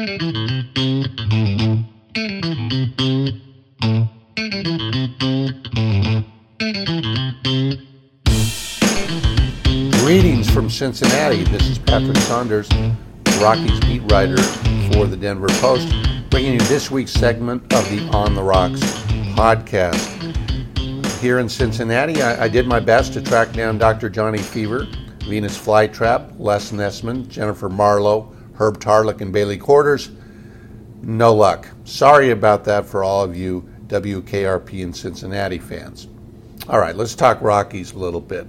Greetings from Cincinnati. This is Patrick Saunders, Rockies beat writer for the Denver Post, bringing you this week's segment of the On the Rocks podcast. Here in Cincinnati, I, I did my best to track down Dr. Johnny Fever, Venus Flytrap, Les Nessman, Jennifer Marlowe, Herb Tarlek, and Bailey Quarters. No luck. Sorry about that for all of you WKRP and Cincinnati fans. All right, let's talk Rockies a little bit.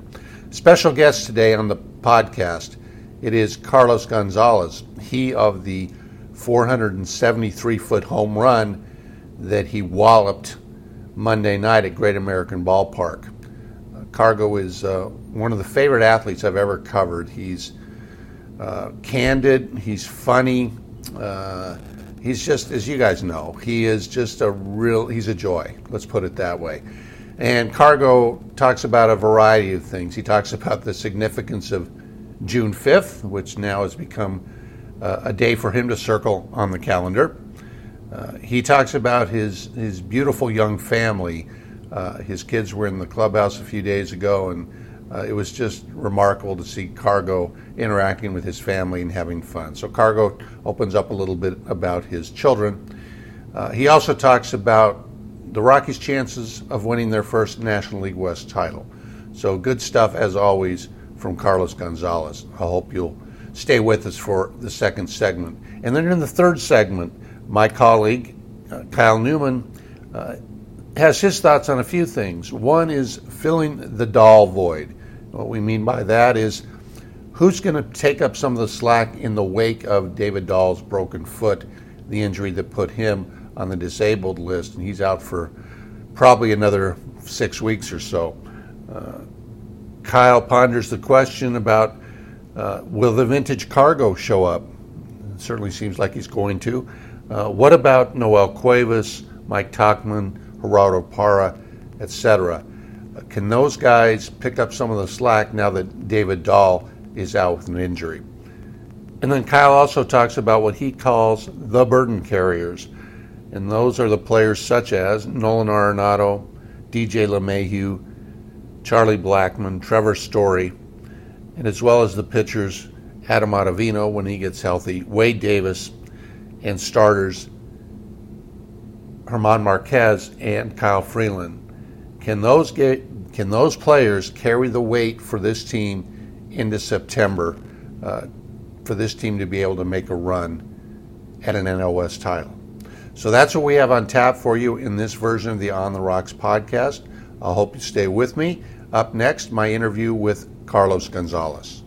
Special guest today on the podcast. It is Carlos Gonzalez. He of the 473 foot home run that he walloped Monday night at Great American Ballpark. Uh, Cargo is uh, one of the favorite athletes I've ever covered. He's uh, candid, he's funny, uh, he's just, as you guys know, he is just a real, he's a joy, let's put it that way. And Cargo talks about a variety of things. He talks about the significance of June 5th, which now has become uh, a day for him to circle on the calendar. Uh, he talks about his, his beautiful young family. Uh, his kids were in the clubhouse a few days ago, and uh, it was just remarkable to see Cargo interacting with his family and having fun. So, Cargo opens up a little bit about his children. Uh, he also talks about the Rockies' chances of winning their first National League West title. So, good stuff as always from Carlos Gonzalez. I hope you'll stay with us for the second segment. And then in the third segment, my colleague, uh, Kyle Newman, uh, has his thoughts on a few things. One is filling the Dahl void. What we mean by that is who's going to take up some of the slack in the wake of David Dahl's broken foot, the injury that put him on the disabled list, and he's out for probably another six weeks or so. Uh, Kyle ponders the question about uh, will the vintage cargo show up? It certainly seems like he's going to. Uh, what about Noel Cuevas, Mike Tauchman, Gerardo Parra, etc.? Can those guys pick up some of the slack now that David Dahl is out with an injury? And then Kyle also talks about what he calls the burden carriers. And those are the players such as Nolan Arenado, DJ LeMahieu, Charlie Blackmon, Trevor Story, and as well as the pitchers Adam Ottavino when he gets healthy, Wade Davis, and starters German Marquez and Kyle Freeland. Can those get can those players carry the weight for this team into September uh, for this team to be able to make a run at an NOS title? So that's what we have on tap for you in this version of the On the Rocks podcast. I hope you stay with me. Up next, my interview with Carlos Gonzalez.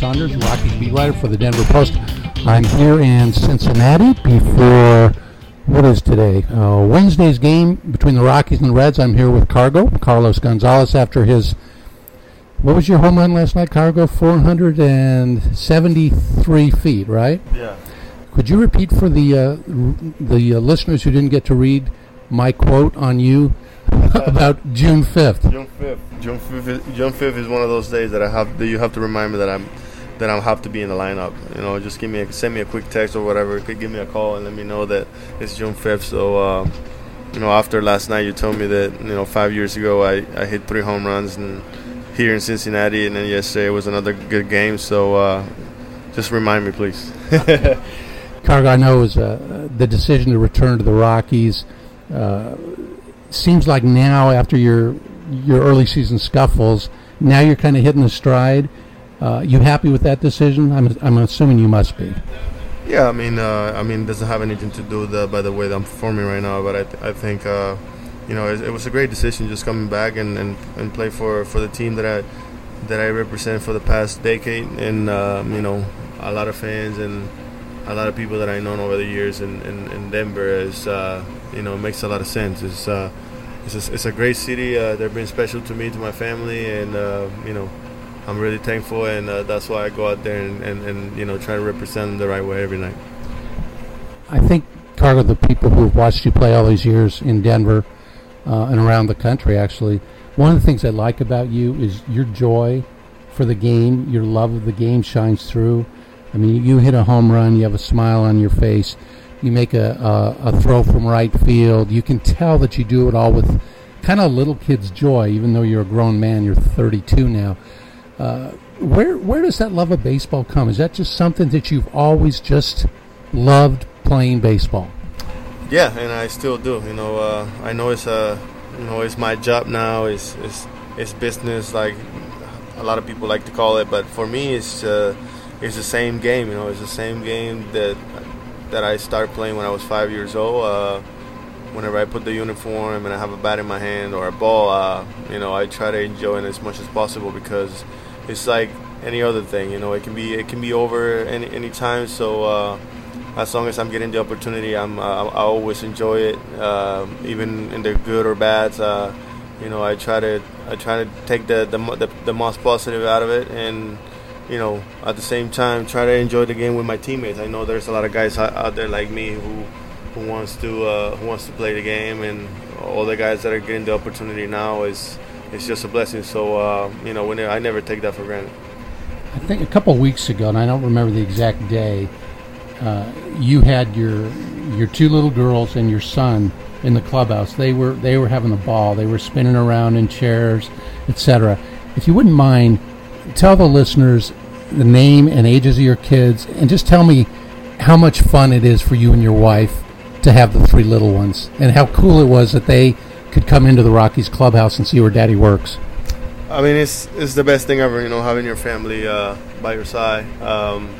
Saunders, beat writer for the Denver Post. I'm here in Cincinnati before what is today? Uh, Wednesday's game between the Rockies and the Reds. I'm here with Cargo, Carlos Gonzalez, after his. What was your home run last night, Cargo? 473 feet, right? Yeah. Could you repeat for the uh, the uh, listeners who didn't get to read my quote on you about June 5th? June 5th. June 5th. Is, June 5th is one of those days that I have that you have to remind me that I'm that I'll have to be in the lineup. You know, just give me a, send me a quick text or whatever. Could give me a call and let me know that it's June 5th. So, uh, you know, after last night, you told me that you know five years ago I, I hit three home runs and here in Cincinnati, and then yesterday was another good game. So, uh, just remind me, please. Cargo, I know is uh, the decision to return to the Rockies. Uh, seems like now, after your your early season scuffles, now you're kind of hitting the stride. Uh, you happy with that decision? I'm, I'm assuming you must be. Yeah, I mean, uh, I mean, it doesn't have anything to do with the, by the way that I'm performing right now, but I, th- I think, uh, you know, it, it, was a great decision just coming back and, and, and play for, for the team that I that I represent for the past decade, and um, you know, a lot of fans and a lot of people that I've known over the years in, in, in Denver is, uh, you know, makes a lot of sense. It's uh, it's a, it's a great city. Uh, they've been special to me, to my family, and you know. I'm really thankful, and uh, that's why I go out there and, and, and, you know try to represent them the right way every night. I think, Cargo, the people who've watched you play all these years in Denver uh, and around the country. Actually, one of the things I like about you is your joy for the game, your love of the game shines through. I mean, you hit a home run, you have a smile on your face, you make a, a, a throw from right field. You can tell that you do it all with kind of little kid's joy, even though you're a grown man. You're 32 now. Uh, where where does that love of baseball come? Is that just something that you've always just loved playing baseball? Yeah, and I still do. You know, uh, I know it's a, you know, it's my job now. It's it's it's business, like a lot of people like to call it. But for me, it's uh, it's the same game. You know, it's the same game that that I started playing when I was five years old. Uh, whenever I put the uniform and I have a bat in my hand or a ball, uh, you know, I try to enjoy it as much as possible because it's like any other thing. You know, it can be it can be over any any time. So uh, as long as I'm getting the opportunity, I'm uh, I always enjoy it, uh, even in the good or bads. Uh, you know, I try to I try to take the, the the, the most positive out of it and you know, at the same time, try to enjoy the game with my teammates. I know there's a lot of guys out there like me who who wants to uh, who wants to play the game, and all the guys that are getting the opportunity now is it's just a blessing. So uh, you know, I never take that for granted. I think a couple weeks ago, and I don't remember the exact day, uh, you had your your two little girls and your son in the clubhouse. They were they were having a ball. They were spinning around in chairs, etc. If you wouldn't mind, tell the listeners the name and ages of your kids, and just tell me how much fun it is for you and your wife to have the three little ones, and how cool it was that they could come into the Rockies clubhouse and see where Daddy works. I mean, it's it's the best thing ever, you know, having your family uh, by your side. Um,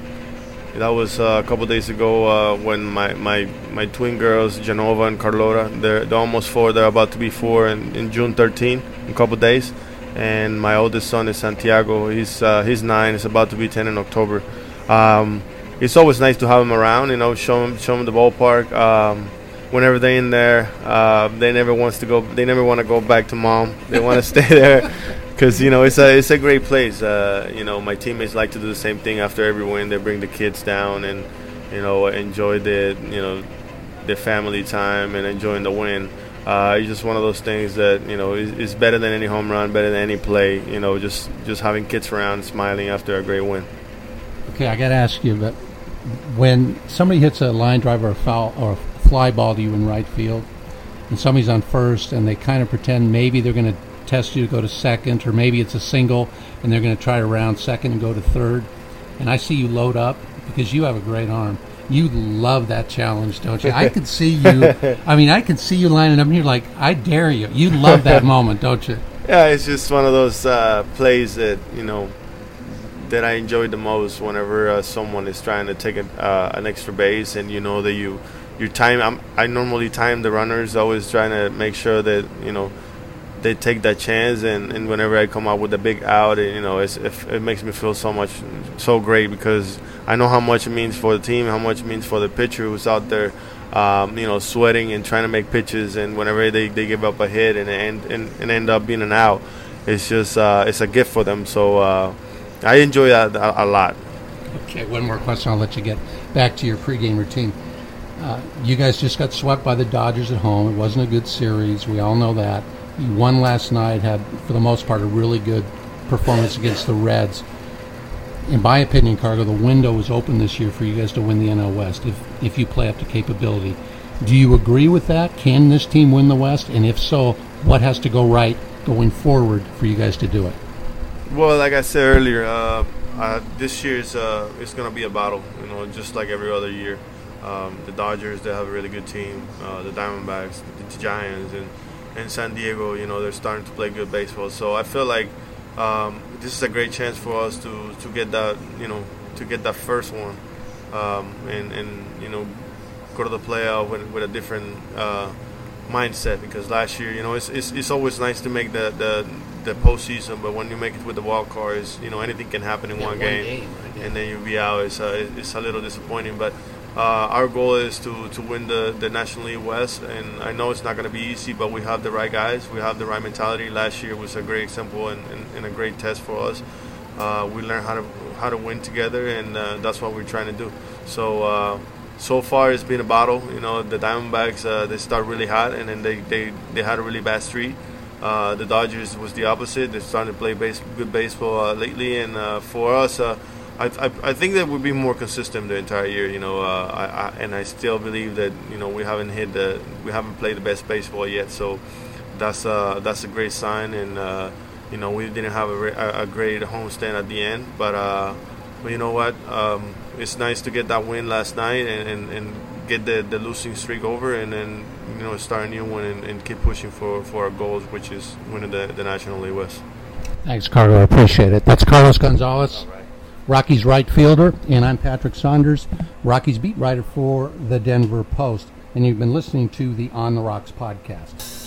that was uh, a couple days ago uh, when my, my, my twin girls, Genova and Carlota, they're, they're almost four. They're about to be four in, in June 13, in a couple days and my oldest son is Santiago. He's uh, he's nine. He's about to be ten in October. Um, it's always nice to have him around. You know, show him show him the ballpark. Um, whenever they're in there, uh, they never wants to go. They never want to go back to mom. They want to stay there because you know it's a it's a great place. Uh, you know, my teammates like to do the same thing after every win. They bring the kids down and you know enjoy the you know the family time and enjoying the win uh, it's just one of those things that you know is, is, better than any home run, better than any play. You know, just just having kids around, smiling after a great win. Okay, I got to ask you, but when somebody hits a line drive or a foul or a fly ball to you in right field, and somebody's on first, and they kind of pretend maybe they're going to test you to go to second, or maybe it's a single, and they're going to try to round second and go to third, and I see you load up because you have a great arm you love that challenge, don't you? I can see you. I mean, I can see you lining up here like, I dare you. You love that moment, don't you? Yeah, it's just one of those uh, plays that you know that I enjoy the most. Whenever uh, someone is trying to take a, uh, an extra base, and you know that you you time. I'm, I normally time the runners, always trying to make sure that you know they take that chance and, and whenever I come out with a big out it, you know it, it makes me feel so much so great because I know how much it means for the team how much it means for the pitcher who's out there um, you know sweating and trying to make pitches and whenever they, they give up a hit and end and, and end up being an out it's just uh, it's a gift for them so uh, I enjoy that a, a, lot okay one more question I'll let you get back to your pregame routine uh, you guys just got swept by the Dodgers at home it wasn't a good series we all know that you won last night, had, for the most part, a really good performance against the Reds. In my opinion, Cargo, the window is open this year for you guys to win the NL West if, if you play up to capability. Do you agree with that? Can this team win the West? And if so, what has to go right going forward for you guys to do it? Well, like I said earlier, uh, uh, this year is uh, it's going to be a battle. You know, just like every other year. Um, the Dodgers, they have a really good team. Uh, the Diamondbacks, the, the Giants, and in San Diego, you know, they're starting to play good baseball. So I feel like um, this is a great chance for us to, to get that, you know, to get that first one, um, and and you know, go to the playoff with, with a different uh, mindset. Because last year, you know, it's, it's, it's always nice to make the, the the postseason, but when you make it with the wild card, you know, anything can happen in yeah, one, one, game, game right? and then you'll be out. It's uh, it's a little disappointing, but our goal is to, to win the, the National League West, and I know it's not going to be easy, but we have the right guys. We have the right mentality. Last year was a great example and, and, and a great test for us. Uh, we learned how to how to win together, and uh, that's what we're trying to do. So, uh, so far it's been a battle. You know, the Diamondbacks uh, they start really hot, and then they, they, they had a really bad streak. Uh, the Dodgers was the opposite. They're starting to play base, good baseball uh, lately, and uh, for us, uh, I, I, I, think that we'll be more consistent the entire year. You know, uh, I, I, and I still believe that you know we haven't hit the we haven't played the best baseball yet. So that's uh, that's a great sign, and you know we didn't have a, a great homestand at the end, but but you know what? Um, it's nice to get that win last night and, and, and get the, the losing streak over and then you know start a new one and, and keep pushing for, for our goals, which is winning the, the National League West. Thanks, Carlos. I appreciate it. That's Carlos Gonzalez, right. Rockies right fielder, and I'm Patrick Saunders, Rockies beat writer for the Denver Post. And you've been listening to the On the Rocks podcast.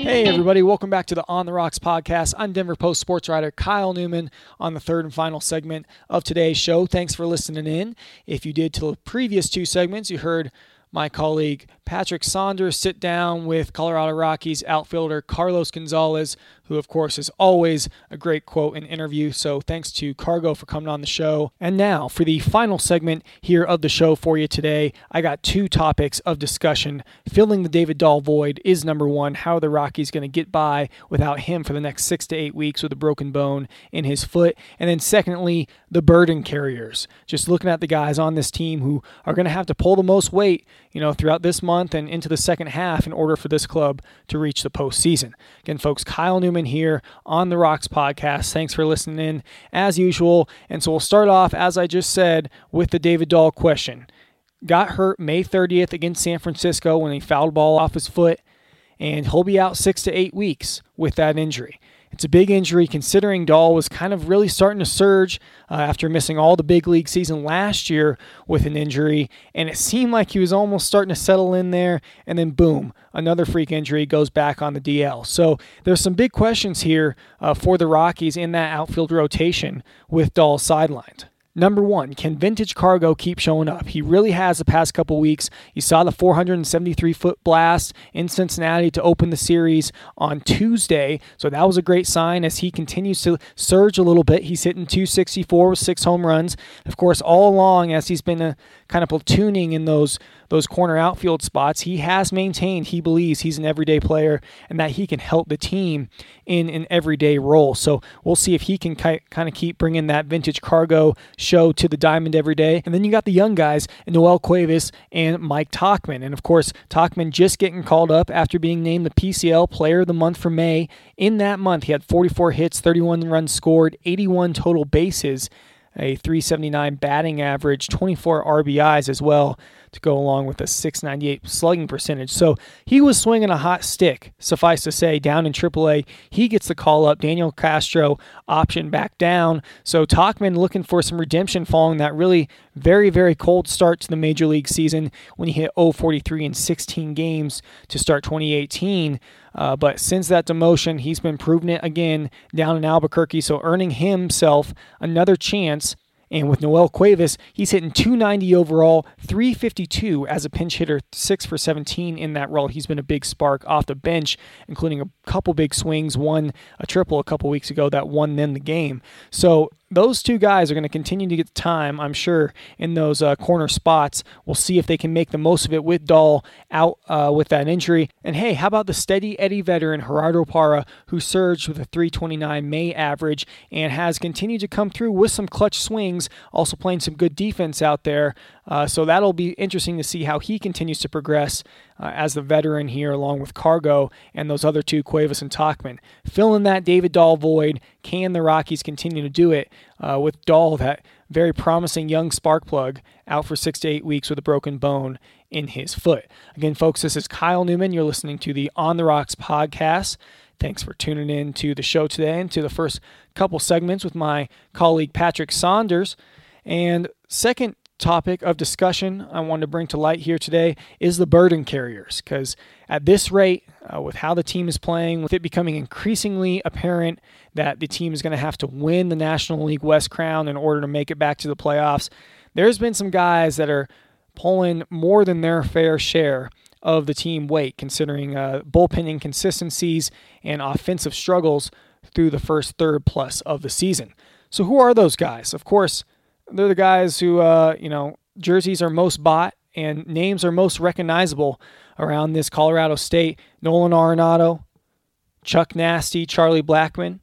Hey, everybody, welcome back to the On the Rocks podcast. I'm Denver Post sports writer Kyle Newman on the third and final segment of today's show. Thanks for listening in. If you did to the previous two segments, you heard my colleague Patrick Saunders sit down with Colorado Rockies outfielder Carlos Gonzalez, who, of course, is always a great quote and interview. So thanks to Cargo for coming on the show. And now, for the final segment here of the show for you today, I got two topics of discussion. Filling the David Dahl void is number one. How are the Rockies going to get by without him for the next six to eight weeks with a broken bone in his foot? And then, secondly, the burden carriers. Just looking at the guys on this team who are going to have to pull the most weight, you know, throughout this month and into the second half in order for this club to reach the postseason. Again, folks, Kyle Newman here on the Rocks podcast. Thanks for listening in as usual. And so we'll start off, as I just said, with the David Dahl question. Got hurt May 30th against San Francisco when he fouled ball off his foot, and he'll be out six to eight weeks with that injury. It's a big injury considering Dahl was kind of really starting to surge uh, after missing all the big league season last year with an injury, and it seemed like he was almost starting to settle in there, and then boom, another freak injury goes back on the DL. So there's some big questions here uh, for the Rockies in that outfield rotation with Dahl sidelined. Number one, can vintage cargo keep showing up? He really has the past couple weeks. You saw the 473 foot blast in Cincinnati to open the series on Tuesday. So that was a great sign as he continues to surge a little bit. He's hitting 264 with six home runs. Of course, all along as he's been a, kind of platooning in those those corner outfield spots, he has maintained he believes he's an everyday player and that he can help the team in an everyday role. So we'll see if he can kind of keep bringing that vintage cargo show to the diamond every day. And then you got the young guys, Noel Cuevas and Mike Tauchman. And of course, Tauchman just getting called up after being named the PCL Player of the Month for May. In that month, he had 44 hits, 31 runs scored, 81 total bases a 379 batting average, 24 RBIs as well to go along with a 698 slugging percentage. So he was swinging a hot stick, suffice to say, down in AAA. He gets the call up. Daniel Castro option back down. So Tauchman looking for some redemption following that really very, very cold start to the major league season when he hit 043 in 16 games to start 2018. Uh, but since that demotion, he's been proving it again down in Albuquerque, so earning himself another chance and with Noel Cuevas, he's hitting 290 overall, 352 as a pinch hitter, 6 for 17 in that role. He's been a big spark off the bench, including a couple big swings, one a triple a couple weeks ago that won them the game. So those two guys are going to continue to get time, I'm sure, in those uh, corner spots. We'll see if they can make the most of it with Dahl out uh, with that injury. And hey, how about the steady Eddie veteran Gerardo Parra, who surged with a 329 May average and has continued to come through with some clutch swings, also playing some good defense out there. Uh, so that'll be interesting to see how he continues to progress uh, as the veteran here, along with Cargo and those other two, Cuevas and Tauchman. Filling that David Dahl void, can the Rockies continue to do it uh, with Dahl, that very promising young spark plug, out for six to eight weeks with a broken bone in his foot? Again, folks, this is Kyle Newman. You're listening to the On the Rocks podcast. Thanks for tuning in to the show today and to the first couple segments with my colleague Patrick Saunders. And second topic of discussion I wanted to bring to light here today is the burden carriers. Because at this rate, uh, with how the team is playing, with it becoming increasingly apparent that the team is going to have to win the National League West crown in order to make it back to the playoffs, there's been some guys that are pulling more than their fair share of the team weight, considering uh, bullpen inconsistencies and offensive struggles through the first third plus of the season. So who are those guys? Of course, they're the guys who uh, you know jerseys are most bought and names are most recognizable around this Colorado State. Nolan Arenado, Chuck Nasty, Charlie Blackmon,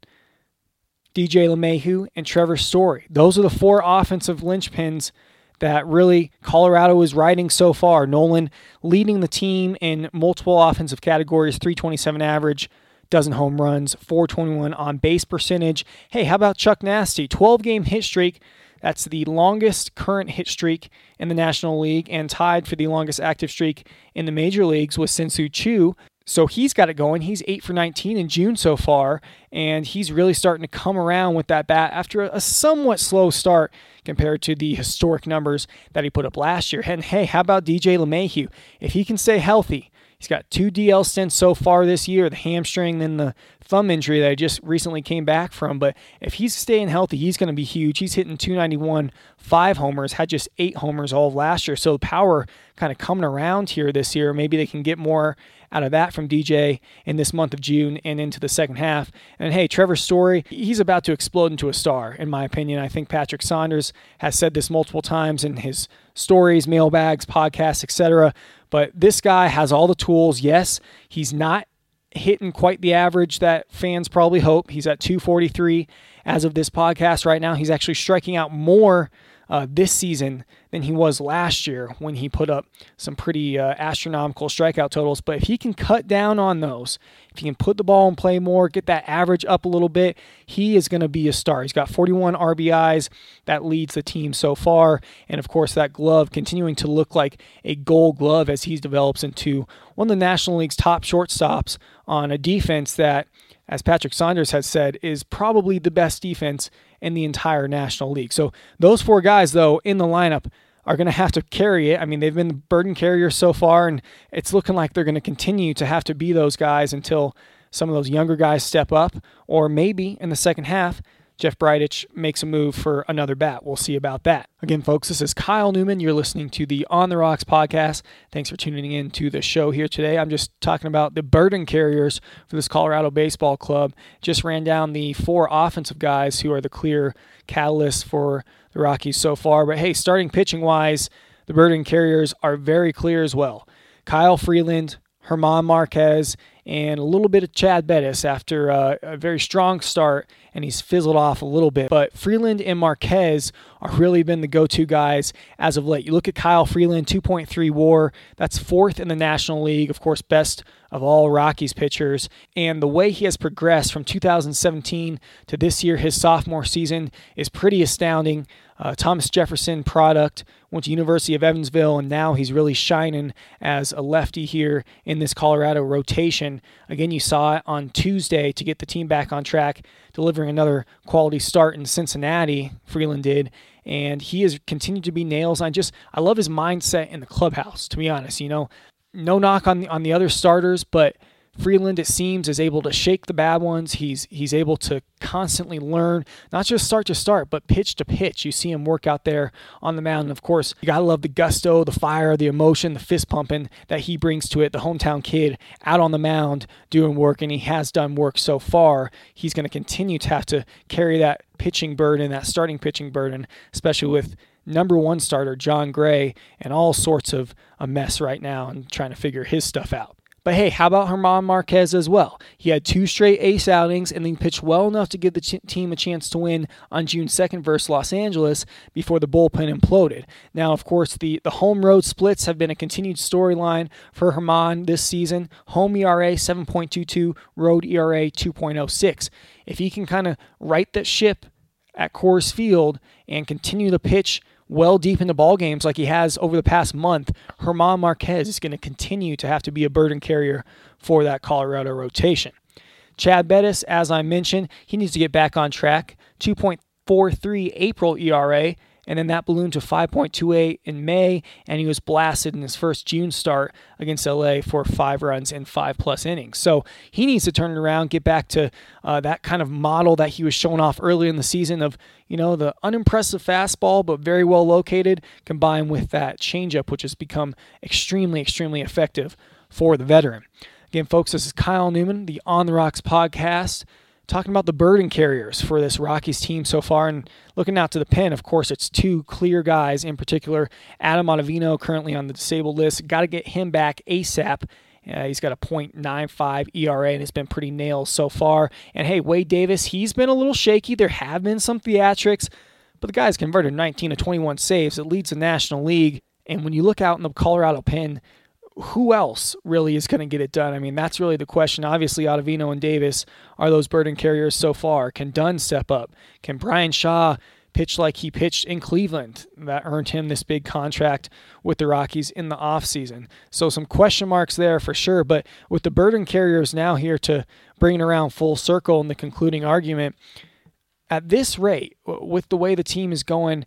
DJ LeMahieu, and Trevor Story. Those are the four offensive linchpins that really Colorado is riding so far. Nolan leading the team in multiple offensive categories, 327 average, dozen home runs, 421 on base percentage. Hey, how about Chuck Nasty? 12 game hit streak. That's the longest current hit streak in the National League and tied for the longest active streak in the major leagues with Shin-Soo Choo. So he's got it going. He's 8 for 19 in June so far, and he's really starting to come around with that bat after a somewhat slow start compared to the historic numbers that he put up last year. And hey, how about DJ LeMahieu? If he can stay healthy, He's got two DL stints so far this year the hamstring, then the thumb injury that I just recently came back from. But if he's staying healthy, he's going to be huge. He's hitting 291, five homers, had just eight homers all of last year. So the power kind of coming around here this year. Maybe they can get more out of that from DJ in this month of June and into the second half. And hey, Trevor Story, he's about to explode into a star, in my opinion. I think Patrick Saunders has said this multiple times in his stories, mailbags, podcasts, etc. But this guy has all the tools. Yes, he's not hitting quite the average that fans probably hope. He's at 243 as of this podcast right now. He's actually striking out more uh, this season than he was last year when he put up some pretty uh, astronomical strikeout totals. But if he can cut down on those, if he can put the ball in play more, get that average up a little bit, he is going to be a star. He's got 41 RBIs. That leads the team so far. And of course, that glove continuing to look like a gold glove as he develops into one of the National League's top shortstops on a defense that as Patrick Saunders has said, is probably the best defense in the entire National League. So those four guys, though, in the lineup are going to have to carry it. I mean, they've been the burden carriers so far, and it's looking like they're going to continue to have to be those guys until some of those younger guys step up, or maybe in the second half, Jeff Bridich makes a move for another bat. We'll see about that. Again, folks, this is Kyle Newman. You're listening to the On the Rocks podcast. Thanks for tuning in to the show here today. I'm just talking about the burden carriers for this Colorado Baseball Club. Just ran down the four offensive guys who are the clear catalysts for the Rockies so far. But hey, starting pitching wise, the burden carriers are very clear as well. Kyle Freeland, German Marquez, and a little bit of Chad Bettis after uh, a very strong start, and he's fizzled off a little bit. But Freeland and Marquez are really been the go-to guys as of late. You look at Kyle Freeland, 2.3 WAR. That's fourth in the National League, of course, best of all Rockies pitchers. And the way he has progressed from 2017 to this year, his sophomore season, is pretty astounding. Uh, Thomas Jefferson product went to University of Evansville, and now he's really shining as a lefty here in this Colorado rotation. Again, you saw it on Tuesday to get the team back on track, delivering another quality start in Cincinnati. Freeland did, and he has continued to be nails. I just I love his mindset in the clubhouse. To be honest, you know, no knock on the on the other starters, but Freeland, it seems, is able to shake the bad ones. He's he's able to constantly learn, not just start to start, but pitch to pitch. You see him work out there on the mound. And of course, you gotta love the gusto, the fire, the emotion, the fist pumping that he brings to it. The hometown kid out on the mound doing work, and he has done work so far. He's going to continue to have to carry that pitching burden, that starting pitching burden, especially with number one starter Jon Gray and all sorts of a mess right now and trying to figure his stuff out. But hey, how about German Marquez as well? He had two straight ace outings and then pitched well enough to give the ch- team a chance to win on June 2nd versus Los Angeles before the bullpen imploded. Now, of course, the, the home road splits have been a continued storyline for German this season. Home ERA 7.22, road ERA 2.06. If he can kind of right that ship at Coors Field and continue to pitch well deep into ball games like he has over the past month, German Marquez is going to continue to have to be a burden carrier for that Colorado rotation. Chad Bettis, as I mentioned, he needs to get back on track. 2.43 April ERA, and then that ballooned to 5.28 in May, and he was blasted in his first June start against LA for five runs and five plus innings. So he needs to turn it around, get back to uh, that kind of model that he was showing off early in the season of, you know, the unimpressive fastball, but very well located, combined with that changeup, which has become extremely, extremely effective for the veteran. Again, folks, this is Kyle Newman, the On the Rocks podcast. Talking about the burden carriers for this Rockies team so far and looking out to the pen, of course, it's two clear guys in particular. Adam Ottavino, currently on the disabled list. Got to get him back ASAP. Uh, he's got a .95 ERA and has been pretty nails so far. And hey, Wade Davis, he's been a little shaky. There have been some theatrics, but the guy's converted 19 to 21 saves. It leads the National League. And when you look out in the Colorado pen, who else really is going to get it done? I mean, that's really the question. Obviously, Ottavino and Davis are those burden carriers so far. Can Dunn step up? Can Bryan Shaw pitch like he pitched in Cleveland? That earned him this big contract with the Rockies in the offseason. So, some question marks there for sure. But with the burden carriers now here to bring it around full circle in the concluding argument, at this rate, with the way the team is going,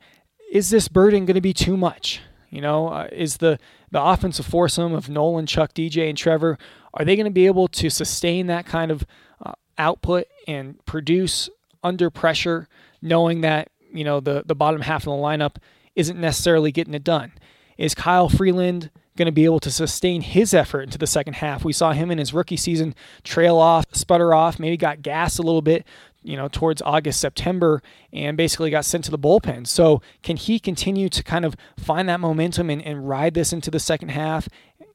is this burden going to be too much? You know, uh, is the the offensive foursome of Nolan, Chuck, DJ, and Trevor are they going to be able to sustain that kind of uh, output and produce under pressure, knowing that you know the the bottom half of the lineup isn't necessarily getting it done? Is Kyle Freeland going to be able to sustain his effort into the second half? We saw him in his rookie season trail off, sputter off, maybe got gassed a little bit you know, towards August, September, and basically got sent to the bullpen. So, can he continue to kind of find that momentum and, and ride this into the second half?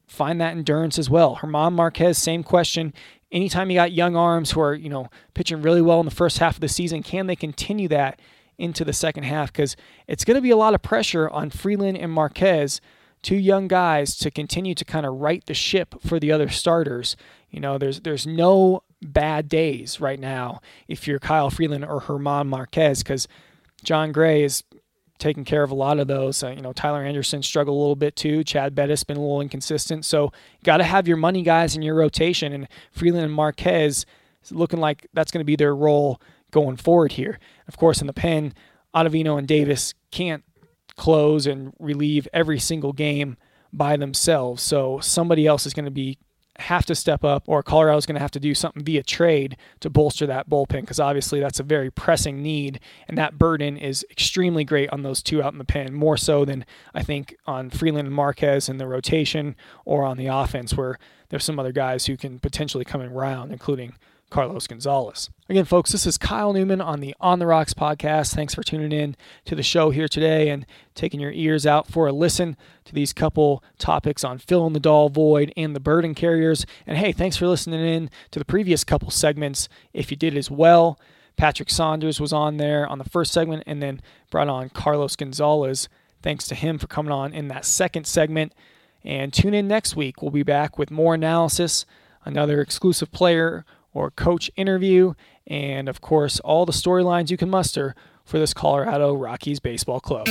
Find that endurance as well. German Marquez, same question. Anytime you got young arms who are, you know, pitching really well in the first half of the season, can they continue that into the second half? Because it's going to be a lot of pressure on Freeland and Marquez, two young guys, to continue to kind of right the ship for the other starters. You know, there's there's no bad days right now if you're Kyle Freeland or German Marquez because Jon Gray is taking care of a lot of those. Uh, you know, Tyler Anderson struggled a little bit too. Chad Bettis been a little inconsistent. So got to have your money guys in your rotation. And Freeland and Marquez looking like that's going to be their role going forward here. Of course, in the pen, Ottavino and Davis can't close and relieve every single game by themselves. So somebody else is going to be have to step up or Colorado's going to have to do something via trade to bolster that bullpen because obviously that's a very pressing need and that burden is extremely great on those two out in the pen more so than I think on Freeland and Marquez in the rotation or on the offense where there's some other guys who can potentially come in round including Carlos Gonzalez. Again, folks, this is Kyle Newman on the On the Rocks podcast. Thanks for tuning in to the show here today and taking your ears out for a listen to these couple topics on filling the Dahl void and the burden carriers. And hey, thanks for listening in to the previous couple segments. If you did as well, Patrick Saunders was on there on the first segment and then brought on Carlos Gonzalez. Thanks to him for coming on in that second segment. And tune in next week. We'll be back with more analysis, another exclusive player or coach interview, and of course, all the storylines you can muster for this Colorado Rockies baseball club.